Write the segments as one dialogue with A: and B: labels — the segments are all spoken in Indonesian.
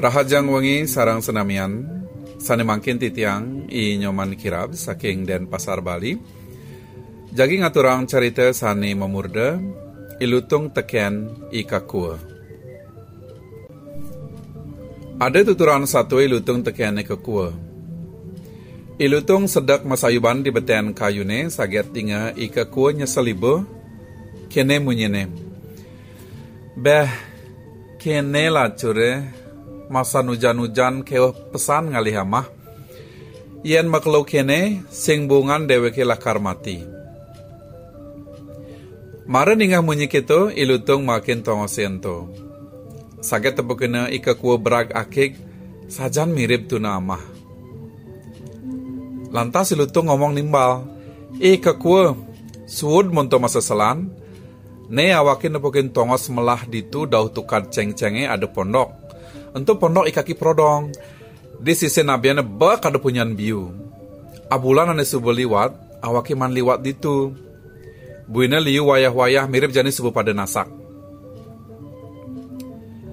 A: Rahajang wengi sarang senamian, sane mangkin titiang i nyoman kirab saking den pasar Bali. Jagi ngaturang cerita sane memurda, ilutung teken i kakua. Ada tuturan satu ilutung teken i kakua. Ilutung sedak masayuban di beten kayune saget tinga i kakua nyeselibo, kene munyene. Beh, kene lah cure, masa nujan-nujan keo pesan ngali hamah. Yen maklo kene sing bungan deweke lakar mati. Mara ningah munyi kito ilutung makin tongo sento. Saget tepukena ika kuo berag akik sajan mirip tuna amah. Lantas ilutung ngomong nimbal, ika kuo suud monto masa selan, ne awakin nepukin tongos melah ditu dau tukar ceng-cenge ada pondok untuk pondok ikaki prodong. Di sisi nabiana ba kada punyan biu. Abulan ane subuh liwat, awaki man liwat ditu. Buina liu wayah-wayah mirip jani subuh pada nasak.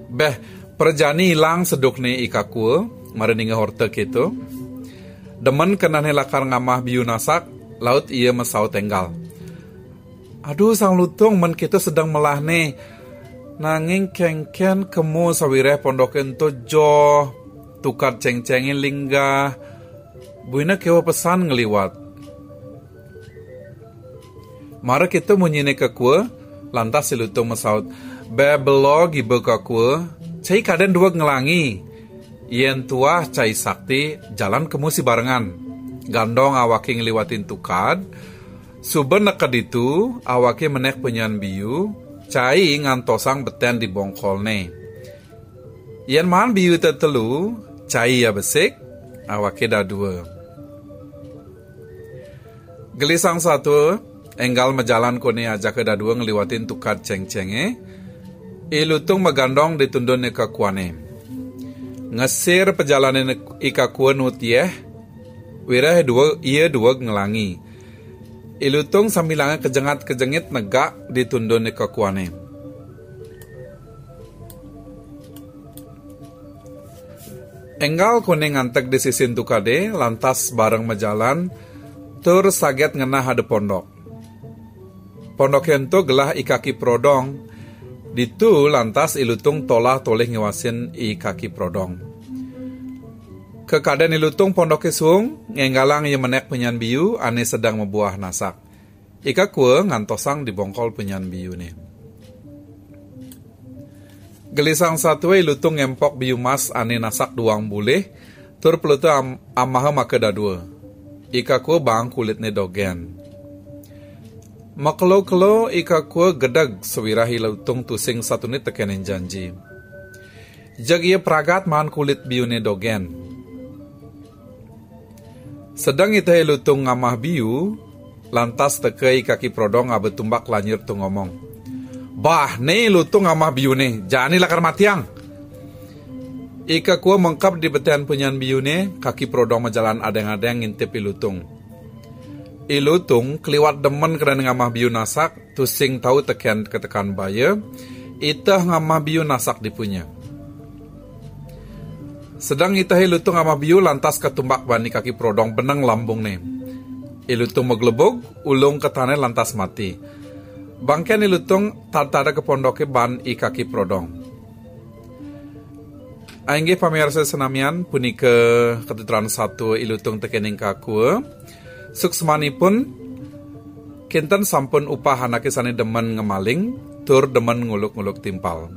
A: Beh, perjani hilang seduk ni ikaku, mareninga horte gitu. Demen kena lakar ngamah biu nasak, laut ia mesau tenggal. Aduh sang lutung men kita sedang nih Nanging kengken kemu sawire pondoken to jo tukar ceng-cengin lingga. Buina kewa pesan ngeliwat. Mara kita munyine kue, lantas silutung mesaut. Bebelo gibe kue, cai kaden dua ngelangi. Yen tua cai sakti, jalan kemu si barengan. Gandong awaki ngeliwatin tukad, Suben nekad itu, awaki menek penyan biu, cai ngantosang beten di bongkol ne. Yen man biu telu, cai ya besik, awake dah dua. Gelisang satu, enggal mejalan kone aja ke dua ngeliwatin tukar ceng-cenge, ilutung megandong ditundun ke kuane. Ngesir perjalanan ika kuan utieh, wirah dua ia dua ngelangi Ilutung sambilanga kejengat-kejengit negak ditundun ke kuane. Enggal kuning ngantek di sisin tukade, lantas bareng mejalan, tur saget ngena hade pondok. Pondok hento gelah ikaki prodong, ditu lantas ilutung tolah toleh ngewasin ikaki prodong. Kekadang ilutung pondok kesung, ngenggalang yang menek penyan biu, ane sedang membuah nasak. Ika kue ngantosang di bongkol penyan biu nih. Gelisang satu ilutung ngempok biu mas ane nasak duang boleh, tur pelutu am amaha maka dadua. Ika kue bang kulit ne dogen. Maklo-klo ika kue gedag sewirahi lutung tusing satu ni tekenin janji. Jag ia pragat man kulit biu ne dogen. Sedang ita lutung ngamah biu, lantas tekei kaki prodong abe tumbak lanyir tu ngomong. Bah, ne lutung ngamah biu ne, jani lakar matiang. Ika kuah mengkap di betian punyan biu ne, kaki prodong majalan adeng-adeng ngintip ilutung. Ilutung keliwat demen kena ngamah biu nasak, tusing tahu tekian ketekan baya, itah ngamah biu nasak dipunya. Sedang itahi lutung ama biu lantas ketumbak bani kaki prodong benang lambung nih. Ilutung meglebog, ulung ketane lantas mati. Bangkian ilutung tada ke pondoknya ban i kaki prodong. Aingge pamirsa senamian puni ke ketuturan satu ilutung tekening kaku. Suksmani pun kinten sampun upah anak sani demen ngemaling, tur demen nguluk-nguluk timpal.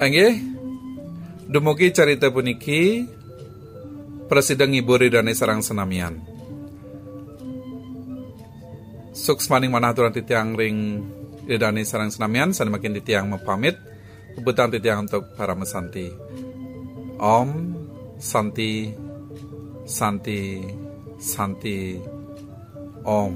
A: Aingge Dumugi cerita puniki Presiden ngiburi dan serang senamian. Suks maning mana aturan titiang ring idani sarang senamian, sana makin titiang mempamit, kebutuhan titiang untuk para mesanti. Om, Santi, Santi, Santi, Om.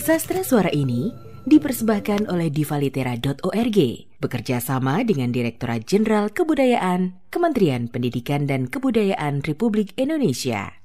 B: Sastra suara ini dipersembahkan oleh divalitera.org bekerja sama dengan Direktorat Jenderal Kebudayaan, Kementerian Pendidikan dan Kebudayaan Republik Indonesia.